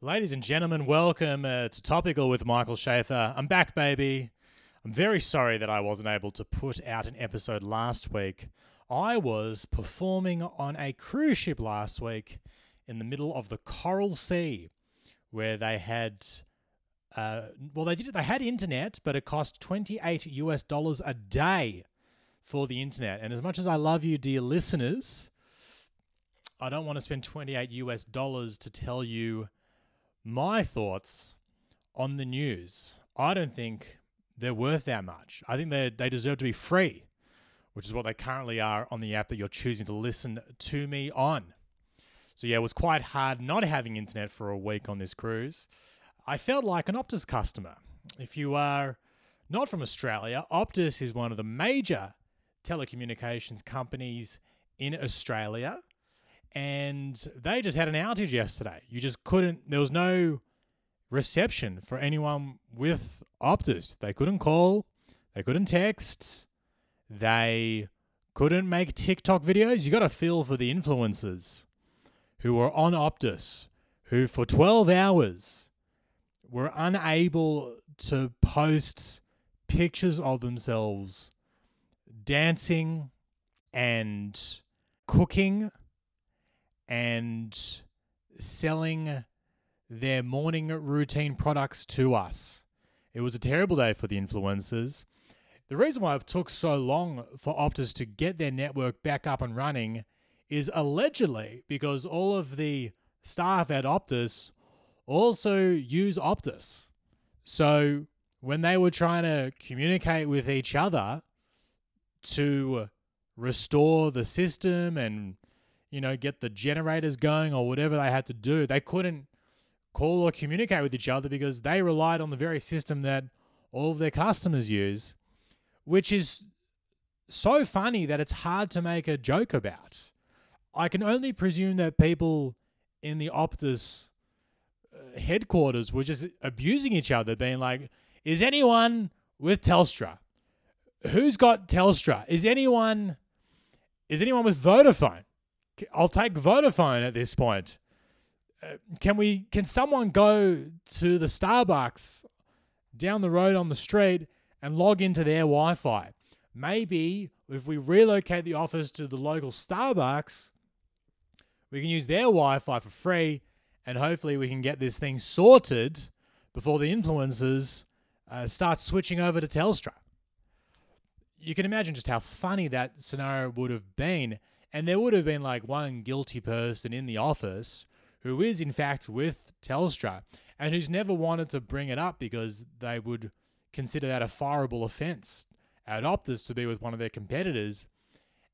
Ladies and gentlemen, welcome uh, to Topical with Michael Shafar. I'm back, baby. I'm very sorry that I wasn't able to put out an episode last week. I was performing on a cruise ship last week in the middle of the Coral Sea, where they had, uh, well, they did. They had internet, but it cost 28 US dollars a day for the internet. And as much as I love you, dear listeners, I don't want to spend 28 US dollars to tell you my thoughts on the news. I don't think they're worth that much. I think they they deserve to be free, which is what they currently are on the app that you're choosing to listen to me on. So yeah, it was quite hard not having internet for a week on this cruise. I felt like an Optus customer. If you are not from Australia, Optus is one of the major telecommunications companies in Australia and they just had an outage yesterday. You just couldn't, there was no reception for anyone with Optus. They couldn't call, they couldn't text, they couldn't make TikTok videos. You got to feel for the influencers who were on Optus, who for 12 hours were unable to post pictures of themselves dancing and cooking and selling their morning routine products to us. It was a terrible day for the influencers. The reason why it took so long for Optus to get their network back up and running is allegedly because all of the staff at Optus also use Optus. So when they were trying to communicate with each other to restore the system and you know, get the generators going or whatever they had to do. They couldn't call or communicate with each other because they relied on the very system that all of their customers use, which is so funny that it's hard to make a joke about. I can only presume that people in the Optus uh, headquarters were just abusing each other, being like, is anyone with Telstra? Who's got Telstra? Is anyone is anyone with Vodafone? I'll take Vodafone at this point. Uh, can we? Can someone go to the Starbucks down the road on the street and log into their Wi-Fi? Maybe if we relocate the office to the local Starbucks, we can use their Wi-Fi for free, and hopefully we can get this thing sorted before the influencers uh, start switching over to Telstra. You can imagine just how funny that scenario would have been and there would have been like one guilty person in the office who is, in fact, with Telstra and who's never wanted to bring it up because they would consider that a fireable offence at Optus to be with one of their competitors.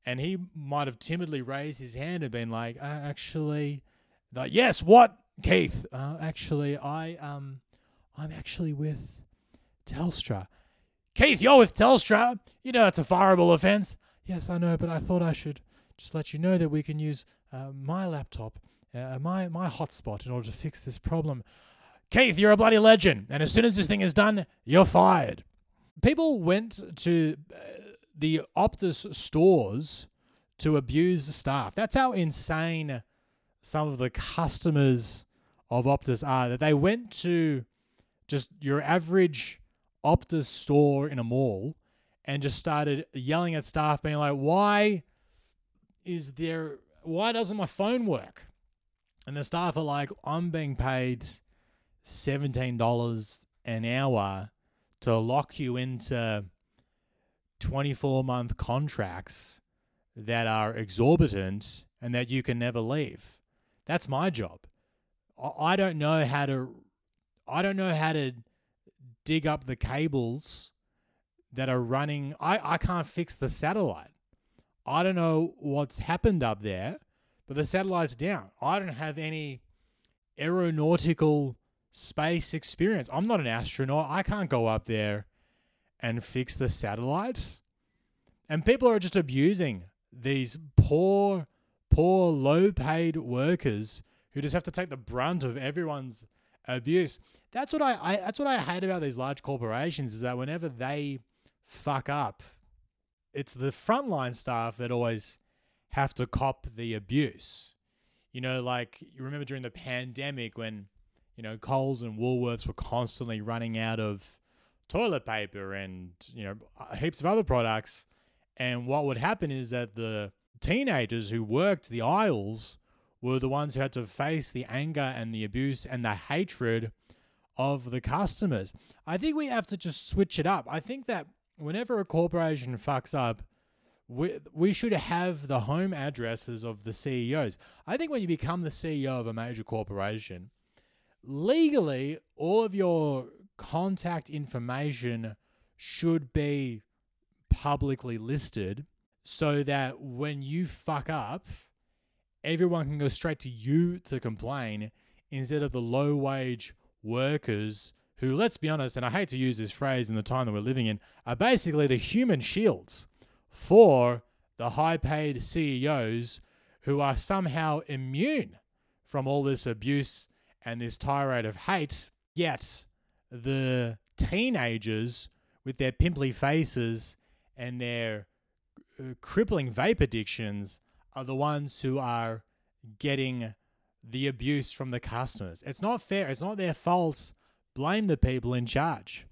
And he might have timidly raised his hand and been like, uh, actually, like, yes, what, Keith? Uh, actually, I, um, I'm actually with Telstra. Keith, you're with Telstra. You know it's a fireable offence. Yes, I know, but I thought I should just let you know that we can use uh, my laptop, uh, my my hotspot, in order to fix this problem. Keith, you're a bloody legend, and as soon as this thing is done, you're fired. People went to uh, the Optus stores to abuse staff. That's how insane some of the customers of Optus are. That they went to just your average Optus store in a mall and just started yelling at staff, being like, "Why?" Is there why doesn't my phone work? And the staff are like, I'm being paid $17 an hour to lock you into 24 month contracts that are exorbitant and that you can never leave. That's my job. I don't know how to I don't know how to dig up the cables that are running I, I can't fix the satellite. I don't know what's happened up there, but the satellite's down. I don't have any aeronautical space experience. I'm not an astronaut. I can't go up there and fix the satellite. And people are just abusing these poor, poor, low paid workers who just have to take the brunt of everyone's abuse. That's what I, I that's what I hate about these large corporations is that whenever they fuck up it's the frontline staff that always have to cop the abuse. You know, like you remember during the pandemic when you know, Coles and Woolworths were constantly running out of toilet paper and, you know, uh, heaps of other products. And what would happen is that the teenagers who worked the aisles were the ones who had to face the anger and the abuse and the hatred of the customers. I think we have to just switch it up. I think that whenever a corporation fucks up, we, we should have the home addresses of the CEOs. I think when you become the CEO of a major corporation, legally, all of your contact information should be publicly listed so that when you fuck up, everyone can go straight to you to complain instead of the low wage workers who, let's be honest, and I hate to use this phrase in the time that we're living in, are basically the human shields for the high paid CEOs who are somehow immune from all this abuse and this tirade of hate. Yet the teenagers with their pimply faces and their uh, crippling vape addictions are the ones who are getting the abuse from the customers. It's not fair. It's not their fault. Blame the people in charge.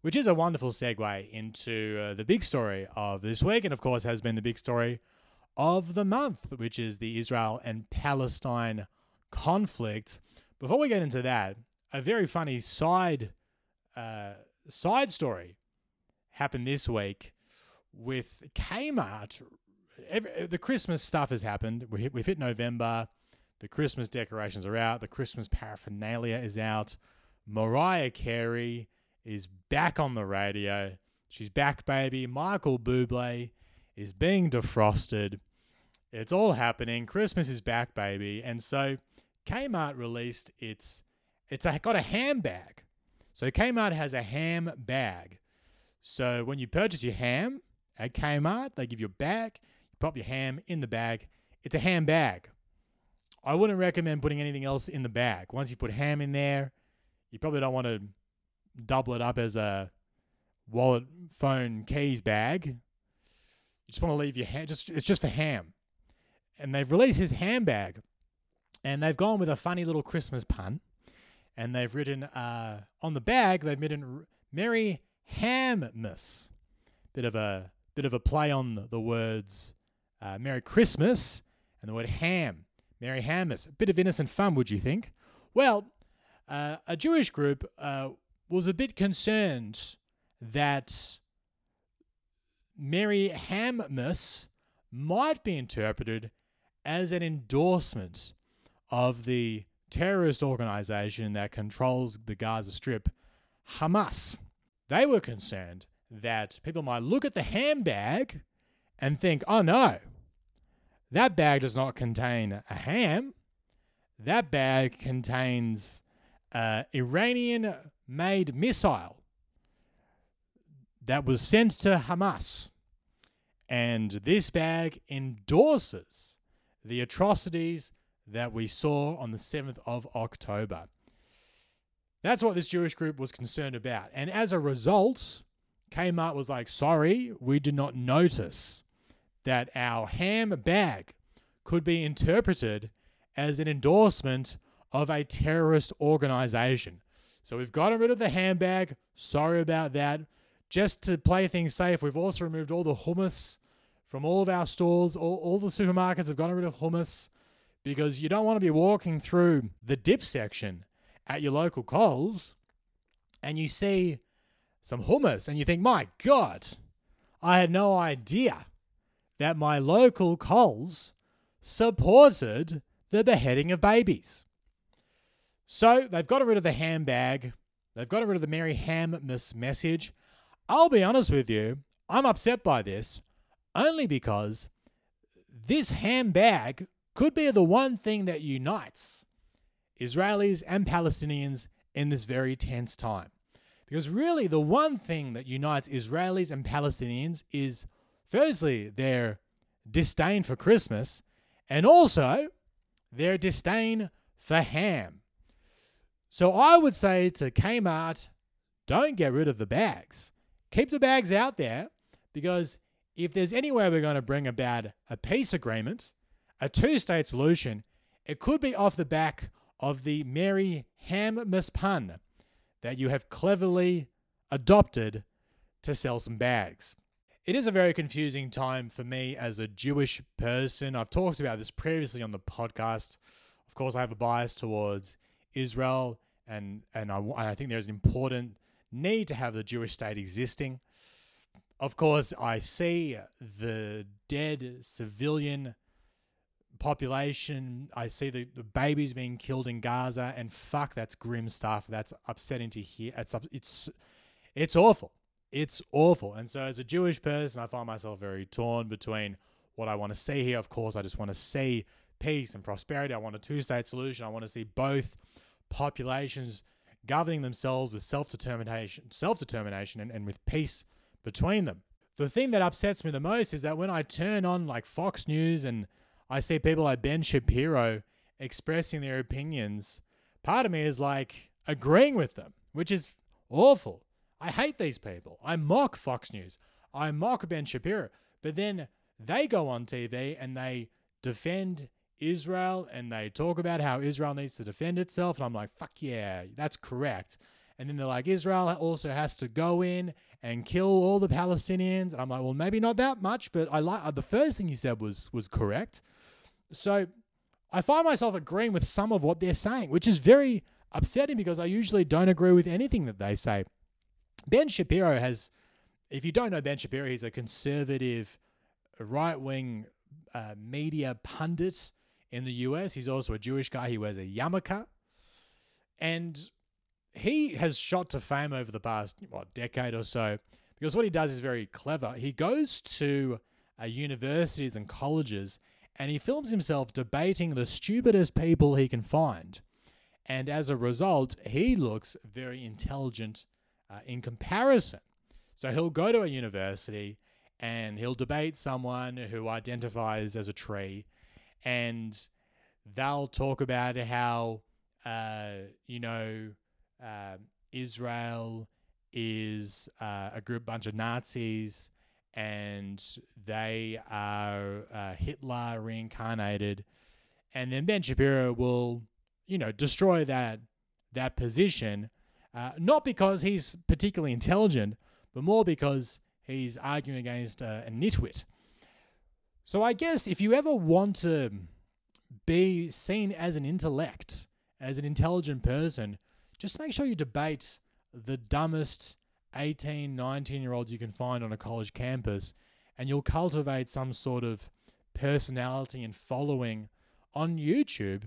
Which is a wonderful segue into uh, the big story of this week, and of course, has been the big story of the month, which is the Israel and Palestine conflict. Before we get into that, a very funny side uh, side story happened this week with Kmart. Every, the Christmas stuff has happened. We hit, we've hit November. The Christmas decorations are out. The Christmas paraphernalia is out. Mariah Carey is back on the radio. She's back, baby. Michael Bublé is being defrosted. It's all happening. Christmas is back, baby. And so Kmart released its it's a, got a ham bag. So Kmart has a ham bag. So when you purchase your ham at Kmart, they give you a bag. You pop your ham in the bag. It's a ham bag. I wouldn't recommend putting anything else in the bag. Once you put ham in there, you probably don't want to double it up as a wallet, phone, keys bag. You just want to leave your hand. Just it's just for ham. And they've released his handbag, and they've gone with a funny little Christmas pun, and they've written uh, on the bag they've written "Merry Hammas," bit of a bit of a play on the, words uh, "Merry Christmas" and the word ham. Merry Hammas. A bit of innocent fun, would you think? Well, uh, a Jewish group uh, was a bit concerned that Mary Hammas might be interpreted as an endorsement of the terrorist organization that controls the Gaza Strip, Hamas. They were concerned that people might look at the handbag and think, oh no, that bag does not contain a ham. That bag contains an Iranian made missile that was sent to Hamas. And this bag endorses the atrocities that we saw on the 7th of October. That's what this Jewish group was concerned about. And as a result, Kmart was like, sorry, we did not notice that our ham bag could be interpreted as an endorsement of a terrorist organization. So we've gotten rid of the handbag. Sorry about that. Just to play things safe, we've also removed all the hummus from all of our stores. All, all the supermarkets have gotten rid of hummus because you don't want to be walking through the dip section at your local Coles and you see some hummus and you think, my God, I had no idea that my local Coles supported the beheading of babies. So they've got rid of the handbag. They've got rid of the Merry Hammas message. I'll be honest with you, I'm upset by this only because this handbag could be the one thing that unites Israelis and Palestinians in this very tense time. Because really, the one thing that unites Israelis and Palestinians is firstly, their disdain for Christmas and also their disdain for ham. So I would say to Kmart, don't get rid of the bags. Keep the bags out there because if there's any way we're going to bring about a peace agreement, a two state solution, it could be off the back of the Merry ham pun that you have cleverly adopted to sell some bags. It is a very confusing time for me as a Jewish person. I've talked about this previously on the podcast. Of course, I have a bias towards Israel, and and I, I think there's an important need to have the Jewish state existing. Of course, I see the dead civilian population. I see the, the babies being killed in Gaza, and fuck, that's grim stuff. That's upsetting to hear. It's it's it's awful. It's awful. And so, as a Jewish person, I find myself very torn between what I want to see here. Of course, I just want to see peace and prosperity. I want a two-state solution. I want to see both populations governing themselves with self-determination, self-determination, and, and with peace between them. The thing that upsets me the most is that when I turn on like Fox News and I see people like Ben Shapiro expressing their opinions, part of me is like agreeing with them, which is awful. I hate these people. I mock Fox News. I mock Ben Shapiro. But then they go on TV and they defend Israel and they talk about how Israel needs to defend itself. And I'm like, fuck yeah, that's correct. And then they're like, Israel also has to go in and kill all the Palestinians. And I'm like, well, maybe not that much, but I like the first thing you said was was correct. So I find myself agreeing with some of what they're saying, which is very upsetting because I usually don't agree with anything that they say. Ben Shapiro has, if you don't know Ben Shapiro, he's a conservative, right wing uh, media pundit in the US. He's also a Jewish guy. He wears a yarmulke. And he has shot to fame over the past what decade or so because what he does is very clever. He goes to uh, universities and colleges and he films himself debating the stupidest people he can find. And as a result, he looks very intelligent uh, in comparison. So he'll go to a university and he'll debate someone who identifies as a tree, and they'll talk about how, uh, you know, uh, Israel is uh, a group bunch of Nazis and they are uh, Hitler reincarnated, and then Ben Shapiro will, you know, destroy that that position, uh, not because he's particularly intelligent, but more because he's arguing against uh, a nitwit. So I guess if you ever want to be seen as an intellect, as an intelligent person, just make sure you debate the dumbest 18, 19 year olds you can find on a college campus, and you'll cultivate some sort of personality and following on YouTube.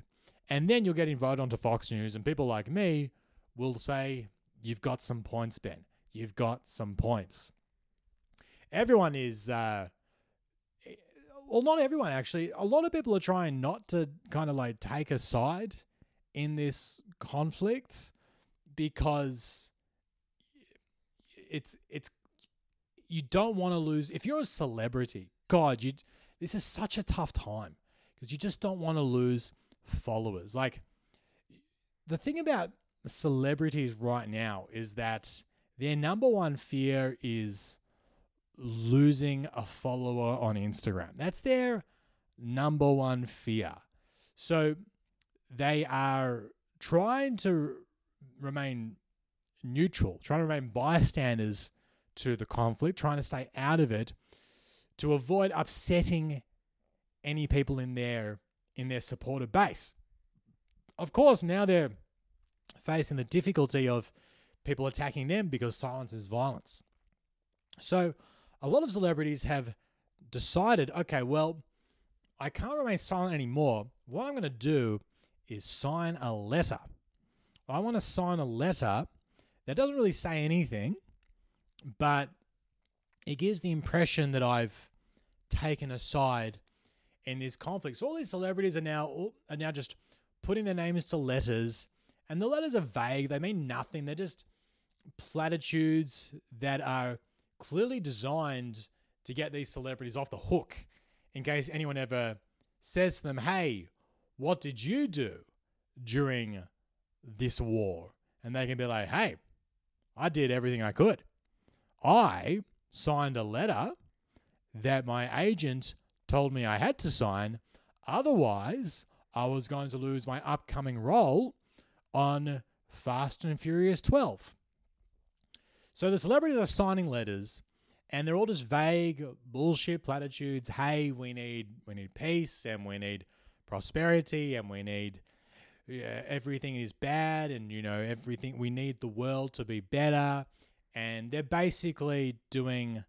And then you'll get invited onto Fox News, and people like me will say, You've got some points, Ben. You've got some points. Everyone is, uh, well, not everyone actually. A lot of people are trying not to kind of like take a side in this conflict because it's it's you don't want to lose if you're a celebrity. God, you this is such a tough time because you just don't want to lose followers. Like the thing about celebrities right now is that their number one fear is losing a follower on Instagram. That's their number one fear. So they are trying to remain neutral, trying to remain bystanders to the conflict, trying to stay out of it to avoid upsetting any people in their in their supporter base. Of course, now they're facing the difficulty of people attacking them because silence is violence. So, a lot of celebrities have decided, okay, well, I can't remain silent anymore. What I'm going to do is sign a letter. I want to sign a letter that doesn't really say anything, but it gives the impression that I've taken a side in this conflict. So all these celebrities are now are now just putting their names to letters, and the letters are vague. They mean nothing. They're just platitudes that are clearly designed to get these celebrities off the hook in case anyone ever says to them, "Hey, what did you do during this war?" And they can be like, "Hey, I did everything I could. I signed a letter that my agent told me I had to sign. Otherwise, I was going to lose my upcoming role on Fast and Furious 12. So the celebrities are signing letters and they're all just vague bullshit platitudes. Hey, we need we need peace and we need prosperity and we need yeah, everything is bad and you know everything we need the world to be better and they're basically doing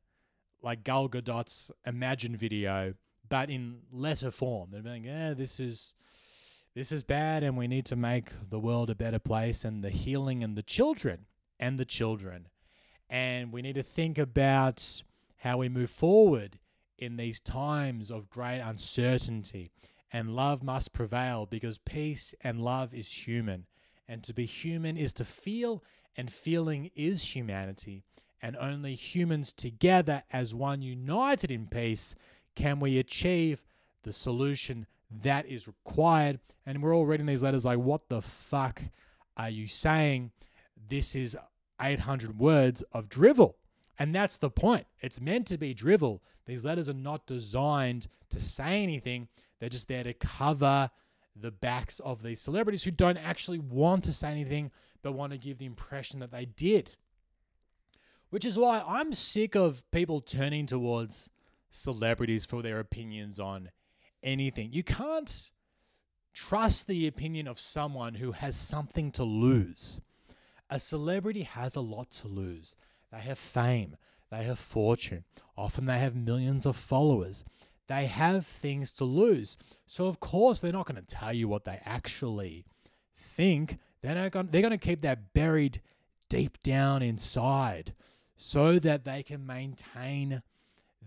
like Gal Gadot's Imagine video but in letter form. They're being, yeah, this is this is bad and we need to make the world a better place and the healing and the children and the children. And we need to think about how we move forward in these times of great uncertainty. And love must prevail because peace and love is human. And to be human is to feel, and feeling is humanity. And only humans together as one united in peace can we achieve the solution that is required? And we're all reading these letters like, what the fuck are you saying? This is 800 words of drivel. And that's the point. It's meant to be drivel. These letters are not designed to say anything, they're just there to cover the backs of these celebrities who don't actually want to say anything but want to give the impression that they did. Which is why I'm sick of people turning towards celebrities for their opinions on anything. You can't trust the opinion of someone who has something to lose. A celebrity has a lot to lose. They have fame, they have fortune, often they have millions of followers. They have things to lose. So, of course, they're not going to tell you what they actually think. They're, going to keep that buried deep down inside so that they can maintain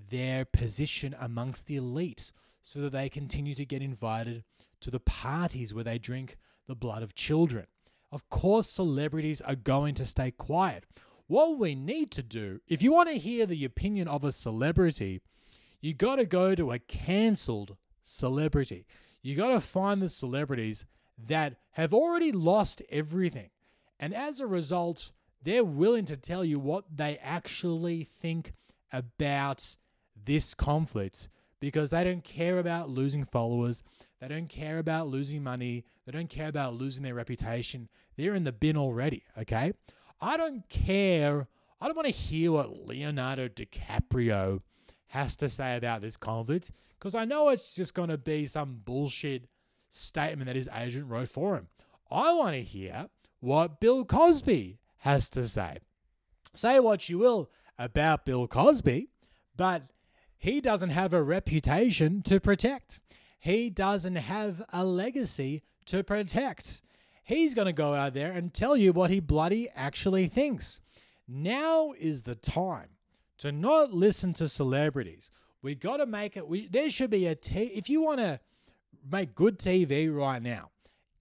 their position amongst the elite so that they continue to get invited to the parties where they drink the blood of children. Of course, celebrities are going to stay quiet. What we need to do, if you want to hear the opinion of a celebrity, you got to go to a cancelled celebrity. You got to find the celebrities that have already lost everything. And as a result, they're willing to tell you what they actually think about this conflict because they don't care about losing followers. They don't care about losing money. They don't care about losing their reputation. They're in the bin already, okay? I don't care. I don't want to hear what Leonardo DiCaprio has to say about this conflict because I know it's just going to be some bullshit statement that his agent wrote for him. I want to hear what Bill Cosby has to say. Say what you will about Bill Cosby, but he doesn't have a reputation to protect. He doesn't have a legacy to protect. He's going to go out there and tell you what he bloody actually thinks. Now is the time to not listen to celebrities. We got to make it. We, there should be a t- if you want to make good TV right now,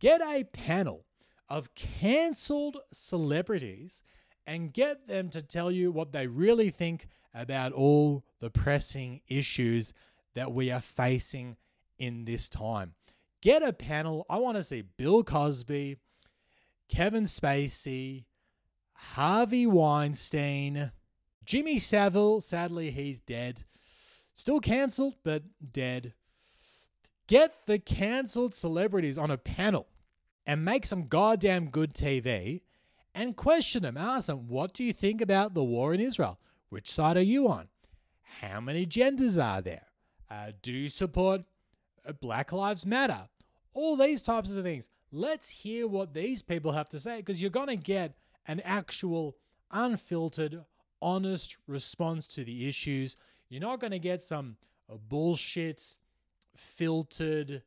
get a panel of cancelled celebrities and get them to tell you what they really think about all the pressing issues that we are facing in this time. Get a panel. I want to see Bill Cosby, Kevin Spacey, Harvey Weinstein, Jimmy Savile. Sadly, he's dead. Still cancelled, but dead. Get the cancelled celebrities on a panel and make some goddamn good TV and question them. Ask them, what do you think about the war in Israel? Which side are you on? How many genders are there? Uh, do you support uh, Black Lives Matter? All these types of things. Let's hear what these people have to say because you're going to get an actual, unfiltered, honest response to the issues. You're not going to get some uh, bullshit, filtered,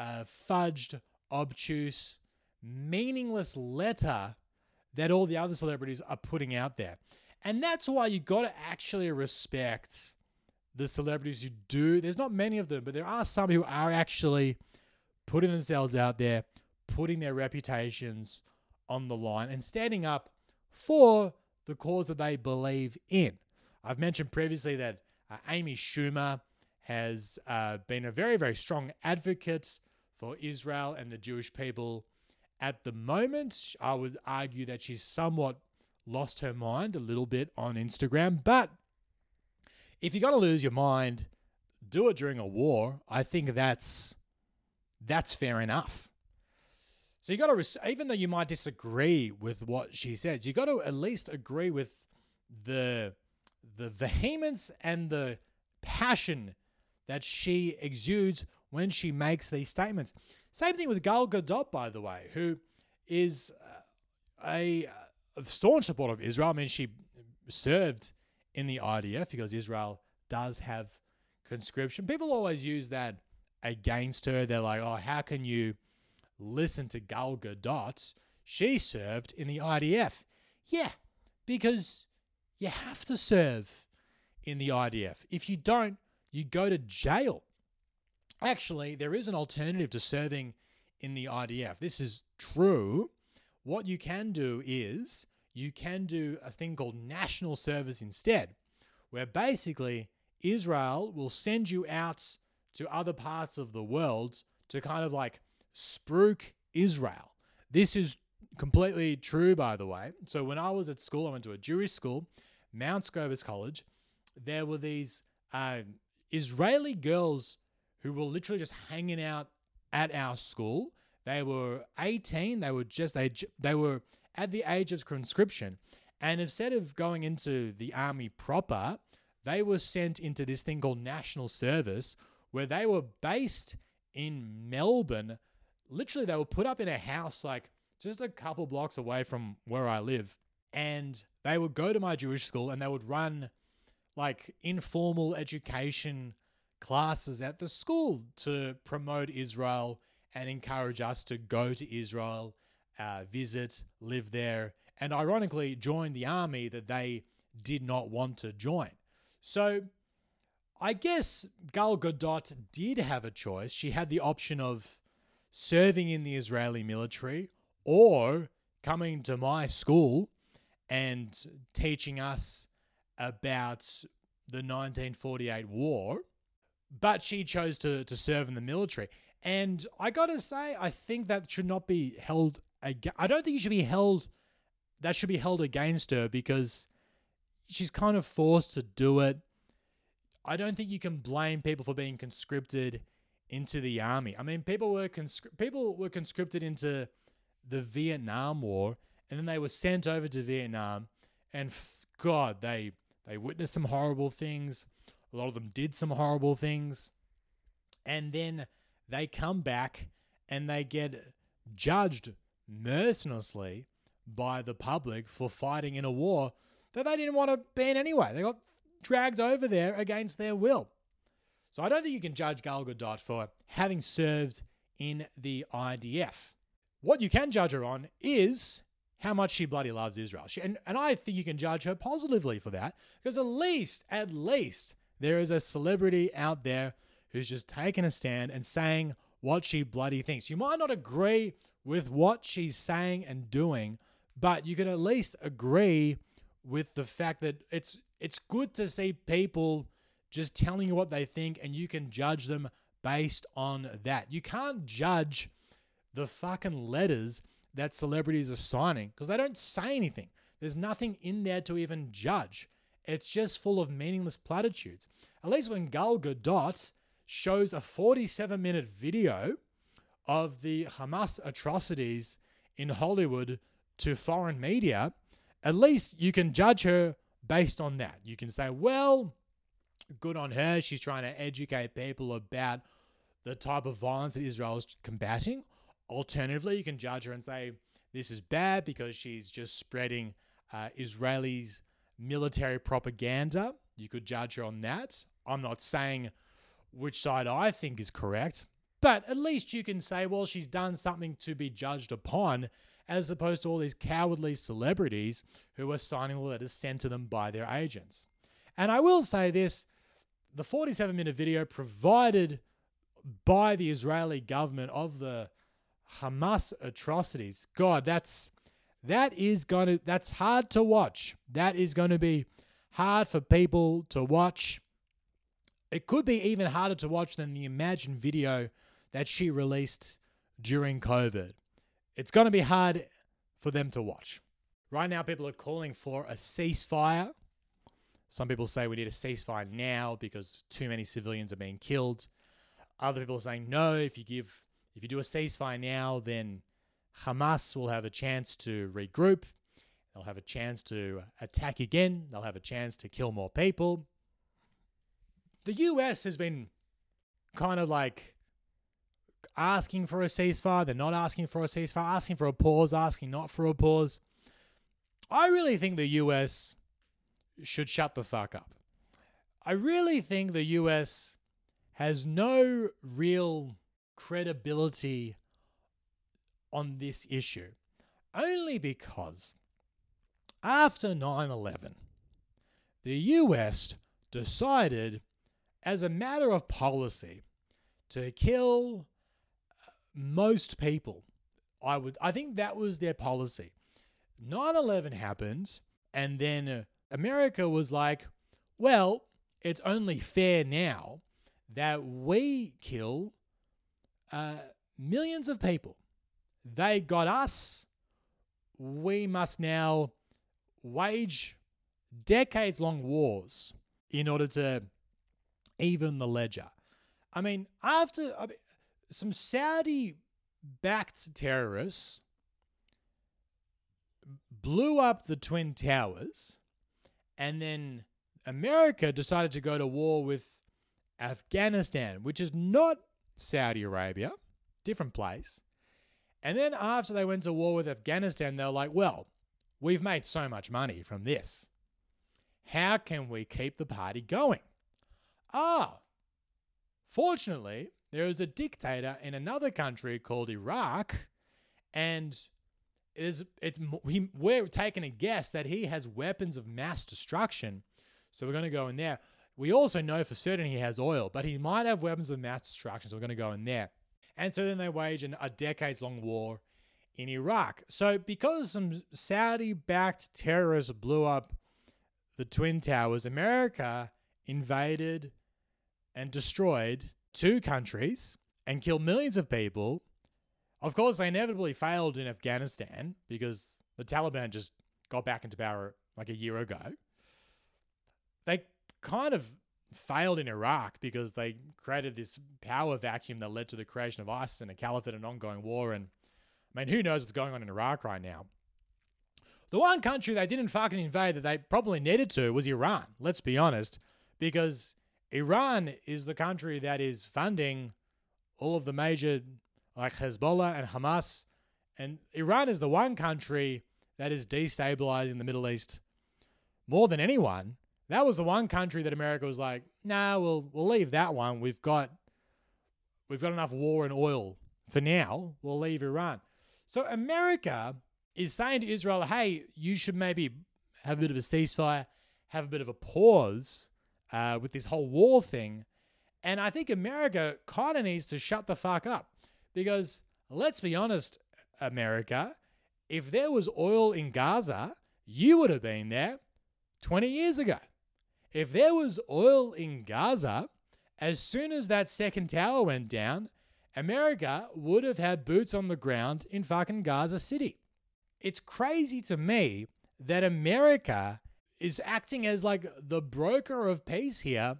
uh, fudged, obtuse, meaningless letter that all the other celebrities are putting out there. And that's why you got to actually respect the celebrities who do. There's not many of them, but there are some who are actually putting themselves out there, putting their reputations on the line, and standing up for the cause that they believe in. I've mentioned previously that uh, Amy Schumer has uh, been a very, very strong advocate for Israel and the Jewish people. At the moment, I would argue that she's somewhat lost her mind a little bit on Instagram. But if you're going to lose your mind, do it during a war. I think that's that's fair enough. So you got to, even though you might disagree with what she says, you got to at least agree with the the vehemence and the passion that she exudes when she makes these statements. Same thing with Gal Gadot, by the way, who is a, staunch supporter of Israel. I mean, she served in the IDF because Israel does have conscription. People always use that against her. They're like, oh, how can you listen to Gal Gadot? She served in the IDF. Yeah, because you have to serve in the IDF. If you don't, you go to jail. Actually, there is an alternative to serving in the IDF. This is true. What you can do is you can do a thing called national service instead, where basically Israel will send you out to other parts of the world to kind of like spruik Israel. This is completely true, by the way. So when I was at school, I went to a Jewish school, Mount Scopus College. There were these uh, Israeli girls who were literally just hanging out at our school. They were 18. They were just they they were at the age of conscription, and instead of going into the army proper, they were sent into this thing called national service, where they were based in Melbourne. Literally, they were put up in a house like just a couple blocks away from where I live. And they would go to my Jewish school and they would run like informal education classes at the school to promote Israel and encourage us to go to Israel, uh, visit, live there, and ironically join the army that they did not want to join. So I guess Gal Gadot did have a choice. She had the option of serving in the Israeli military or coming to my school and teaching us about the 1948 war. But she chose to, to serve in the military. And I got to say, I think that should not be held. Ag- I don't think it should be held. That should be held against her because she's kind of forced to do it. I don't think you can blame people for being conscripted into the army. I mean, people were conscri- people were conscripted into the Vietnam War, and then they were sent over to Vietnam, and f- God, they they witnessed some horrible things. A lot of them did some horrible things, and then they come back and they get judged mercilessly by the public for fighting in a war that they didn't want to be in anyway. They got dragged over there against their will. So I don't think you can judge Gal Gadot for having served in the IDF. What you can judge her on is how much she bloody loves Israel. She, and, and I think you can judge her positively for that because at least, at least, there is a celebrity out there who's just taking a stand and saying what she bloody thinks. You might not agree with what she's saying and doing, but you can at least agree with the fact that it's it's good to see people just telling you what they think and you can judge them based on that. You can't judge the fucking letters that celebrities are signing because they don't say anything. There's nothing in there to even judge. It's just full of meaningless platitudes. At least when Gal Gadot shows a 47 minute video of the Hamas atrocities in Hollywood to foreign media, at least you can judge her based on that. You can say, well, good on her. She's trying to educate people about the type of violence that Israel is combating. Alternatively, you can judge her and say, this is bad because she's just spreading uh, Israelis' military propaganda. You could judge her on that. I'm not saying which side I think is correct, but at least you can say, well, she's done something to be judged upon as opposed to all these cowardly celebrities who are signing letters sent to them by their agents. And I will say this the 47 minute video provided by the Israeli government of the Hamas atrocities. God, that's that is going to that's hard to watch. That is going to be hard for people to watch. It could be even harder to watch than the Imagine video that she released during COVID. It's going to be hard for them to watch. Right now, people are calling for a ceasefire. Some people say we need a ceasefire now because too many civilians are being killed. Other people are saying no, if you give if you do a ceasefire now, then Hamas will have a chance to regroup. They'll have a chance to attack again. They'll have a chance to kill more people. The US has been kind of like asking for a ceasefire. They're not asking for a ceasefire, asking for a pause, asking not for a pause. I really think the US should shut the fuck up. I really think the US has no real credibility on this issue, only because after 9 11, the US decided, as a matter of policy, to kill most people. I would I think that was their policy. 9/11 happened and then America was like, well, it's only fair now that we kill uh, millions of people. They got us. We must now wage decades long wars in order to even the ledger. I mean, after I mean, some Saudi backed terrorists blew up the Twin Towers, and then America decided to go to war with Afghanistan, which is not Saudi Arabia, different place. And then after they went to war with Afghanistan, they're like, well, we've made so much money from this. How can we keep the party going? Ah, fortunately, there is a dictator in another country called Iraq, and it is it's he, we're taking a guess that he has weapons of mass destruction. So we're going to go in there. We also know for certain he has oil, but he might have weapons of mass destruction. So we're going to go in there. And so then they wage an, a decades long war in Iraq. So because some Saudi backed terrorists blew up the Twin Towers, America invaded and destroyed two countries and killed millions of people. Of course, they inevitably failed in Afghanistan because the Taliban just got back into power like a year ago. They kind of failed in Iraq because they created this power vacuum that led to the creation of ISIS and a caliphate and ongoing war. And I mean, who knows what's going on in Iraq right now? The one country they didn't fucking invade that they probably needed to was Iran, let's be honest, because Iran is the country that is funding all of the major, like Hezbollah and Hamas. And Iran is the one country that is destabilizing the Middle East more than anyone. That was the one country that America was like, nah, we'll we'll leave that one. We've got we've got enough war and oil for now. We'll leave Iran. So America is saying to Israel, hey, you should maybe have a bit of a ceasefire, have a bit of a pause uh, with this whole war thing. And I think America kind of needs to shut the fuck up because let's be honest, America, if there was oil in Gaza, you would have been there 20 years ago. If there was oil in Gaza, as soon as that second tower went down, America would have had boots on the ground in fucking Gaza City. It's crazy to me that America is acting as like the broker of peace here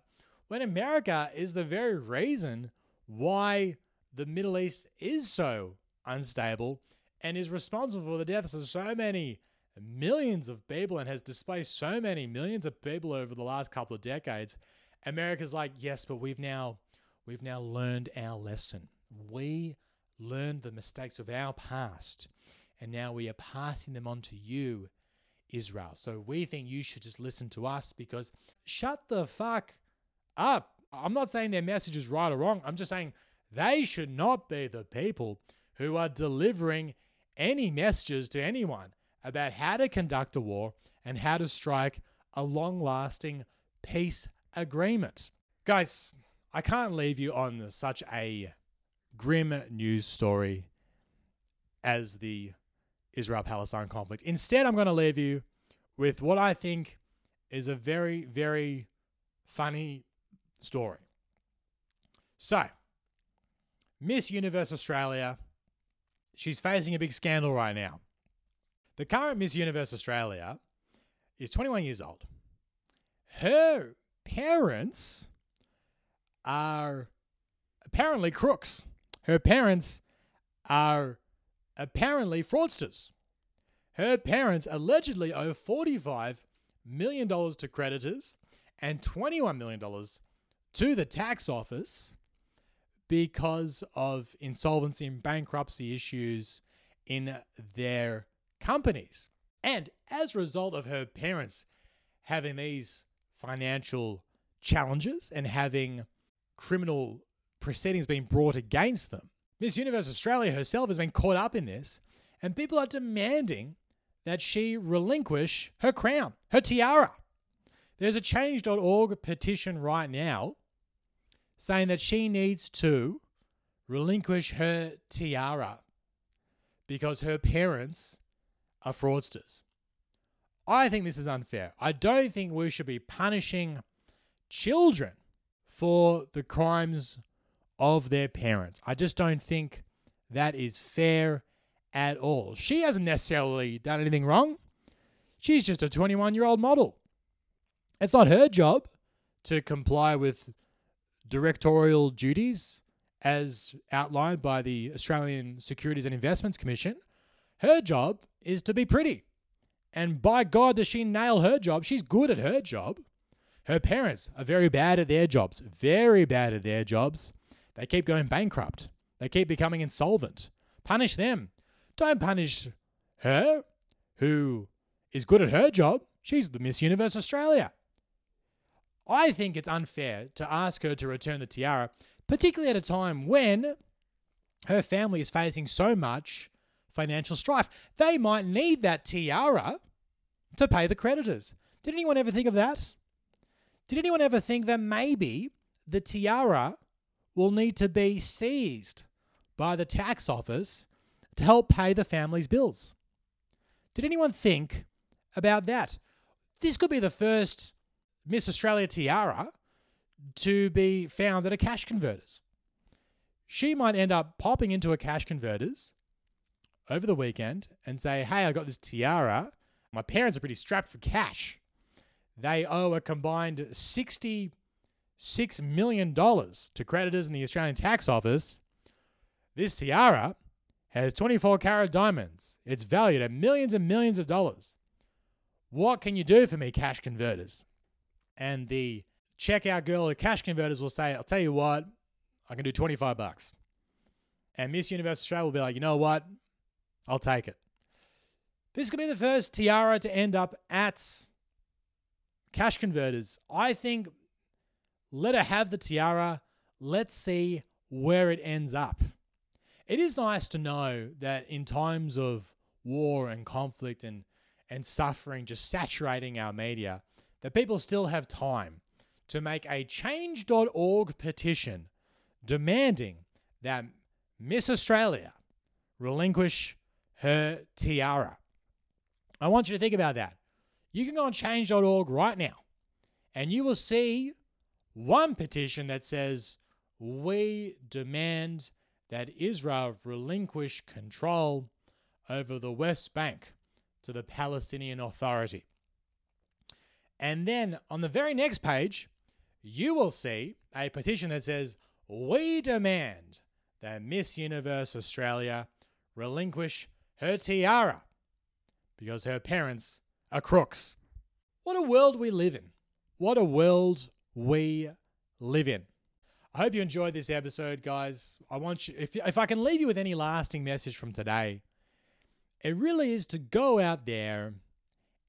when America is the very reason why the Middle East is so unstable and is responsible for the deaths of so many millions of people and has displaced so many millions of people over the last couple of decades. America's like, yes, but we've now we've now learned our lesson. We learned the mistakes of our past, and now we are passing them on to you, Israel. So we think you should just listen to us because shut the fuck up. I'm not saying their message is right or wrong. I'm just saying they should not be the people who are delivering any messages to anyone about how to conduct a war and how to strike a long lasting peace agreement. Guys, I can't leave you on such a grim news story as the Israel Palestine conflict. Instead, I'm going to leave you with what I think is a very, very funny story. So, Miss Universe Australia, she's facing a big scandal right now. The current Miss Universe Australia is 21 years old. Her parents are apparently crooks. Her parents are apparently fraudsters. Her parents allegedly owe $45 million to creditors and $21 million to the tax office because of insolvency and bankruptcy issues in their companies. And as a result of her parents having these financial challenges and having criminal proceedings being brought against them, Miss Universe Australia herself has been caught up in this, and people are demanding that she relinquish her crown, her tiara. There's a change.org petition right now saying that she needs to relinquish her tiara because her parents are fraudsters. I think this is unfair. I don't think we should be punishing children for the crimes of their parents. I just don't think that is fair at all. She hasn't necessarily done anything wrong. She's just a 21 year old model. It's not her job to comply with directorial duties as outlined by the Australian Securities and Investments Commission. Her job is to be pretty. And by God, does she nail her job? She's good at her job. Her parents are very bad at their jobs, very bad at their jobs. They keep going bankrupt, they keep becoming insolvent. Punish them. Don't punish her, who is good at her job. She's the Miss Universe Australia. I think it's unfair to ask her to return the tiara, particularly at a time when her family is facing so much financial strife. They might need that tiara to pay the creditors. Did anyone ever think of that? Did anyone ever think that maybe the tiara will need to be seized by the tax office to help pay the family's bills? Did anyone think about that? This could be the first Miss Australia tiara to be found at a cash converters. She might end up popping into a cash converters over the weekend and say, Hey, I got this tiara. My parents are pretty strapped for cash. They owe a combined $66 million to creditors in the Australian Tax Office. This tiara has 24 carat diamonds. It's valued at millions and millions of dollars. What can you do for me, cash converters? And the checkout girl at cash converters will say, I'll tell you what, I can do 25 bucks. And Miss Universe Australia will be like, you know what? I'll take it. This could be the first tiara to end up at cash converters. I think let her have the tiara. Let's see where it ends up. It is nice to know that in times of war and conflict and, and suffering just saturating our media, that people still have time to make a change.org petition demanding that Miss Australia relinquish her tiara. I want you to think about that. You can go on change.org right now and you will see one petition that says, We demand that Israel relinquish control over the West Bank to the Palestinian Authority. And then on the very next page, you will see a petition that says, We demand that Miss Universe Australia relinquish her tiara because her parents are crooks. What a world we live in. What a world we live in. I hope you enjoyed this episode, guys. I want you, if, if I can leave you with any lasting message from today, it really is to go out there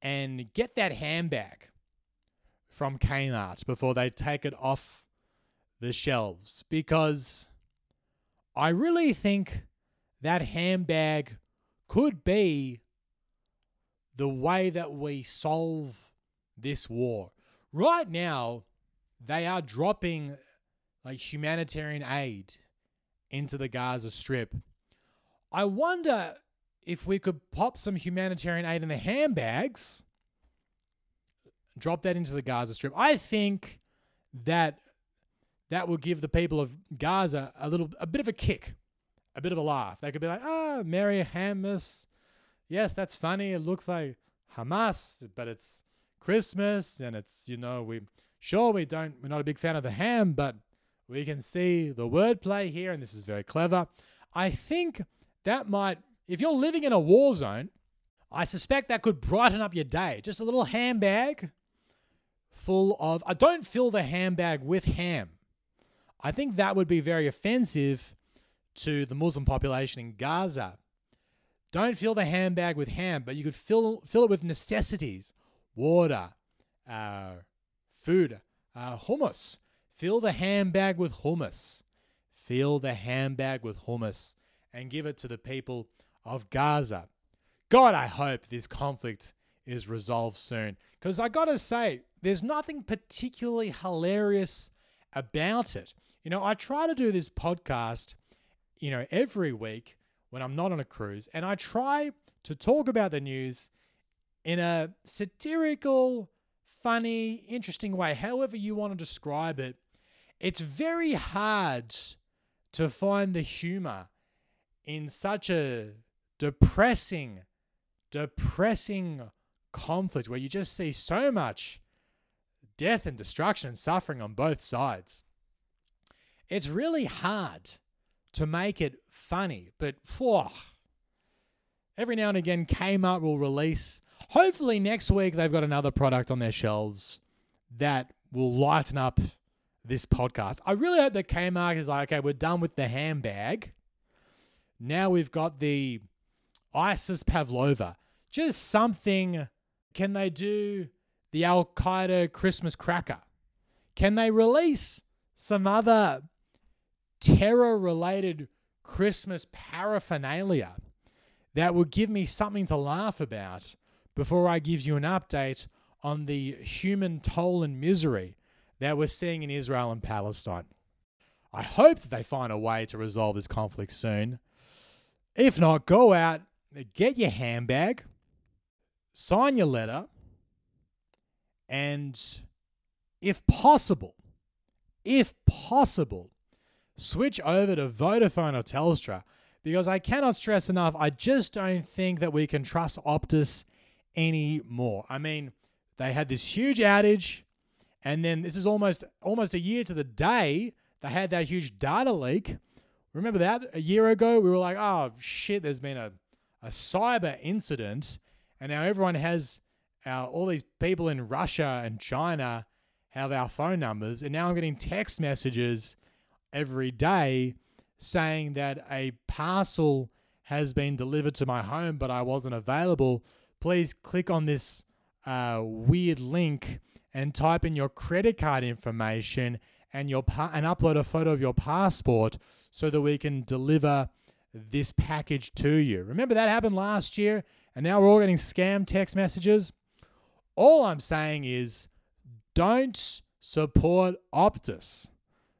and get that handbag from Kmart before they take it off the shelves because I really think that handbag could be the way that we solve this war. Right now, they are dropping like humanitarian aid into the Gaza Strip. I wonder if we could pop some humanitarian aid in the handbags, drop that into the Gaza Strip. I think that that will give the people of Gaza a little a bit of a kick a bit of a laugh. They could be like, ah, Merry Hamas. Yes, that's funny. It looks like Hamas, but it's Christmas and it's, you know, we sure we don't we're not a big fan of the ham, but we can see the wordplay here, and this is very clever. I think that might If you're living in a war zone, I suspect that could brighten up your day. Just a little handbag full of. I don't fill the handbag with ham. I think that would be very offensive to the Muslim population in Gaza. Don't fill the handbag with ham, but you could fill fill it with necessities, water, uh, food, uh, hummus. Fill the handbag with hummus. Fill the handbag with hummus and give it to the people of Gaza. God, I hope this conflict is resolved soon. Because I gotta say, there's nothing particularly hilarious about it. You know, I try to do this podcast, you know, every week when I'm not on a cruise, and I try to talk about the news in a satirical, funny, interesting way, however you want to describe it. It's very hard to find the humor in such a depressing, depressing conflict where you just see so much death and destruction and suffering on both sides. It's really hard to make it funny, but whew, every now and again, Kmart will release. Hopefully, next week they've got another product on their shelves that will lighten up this podcast. I really hope that Kmart is like, okay, we're done with the handbag. Now we've got the Isis Pavlova. Just something. Can they do the Al Qaeda Christmas cracker? Can they release some other terror related Christmas paraphernalia that will give me something to laugh about before I give you an update on the human toll and misery that we're seeing in Israel and Palestine. I hope that they find a way to resolve this conflict soon. If not, go out, get your handbag, sign your letter, and if possible, if possible, switch over to Vodafone or Telstra because I cannot stress enough, I just don't think that we can trust Optus anymore. I mean, they had this huge outage, and then this is almost almost a year to the day they had that huge data leak. Remember that a year ago? We were like, oh shit, there's been a, a cyber incident, and now everyone has our, all these people in Russia and China have our phone numbers, and now I'm getting text messages every day saying that a parcel has been delivered to my home, but I wasn't available. Please click on this uh, weird link and type in your credit card information and your pa- and upload a photo of your passport so that we can deliver this package to you. Remember that happened last year, and now we're all getting scam text messages. All I'm saying is, don't support Optus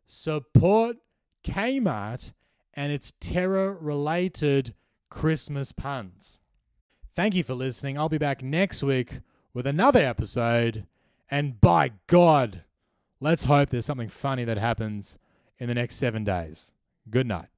support Kmart and its terror related Christmas puns. Thank you for listening. I'll be back next week with another episode. And by God, let's hope there's something funny that happens in the next seven days. Good night.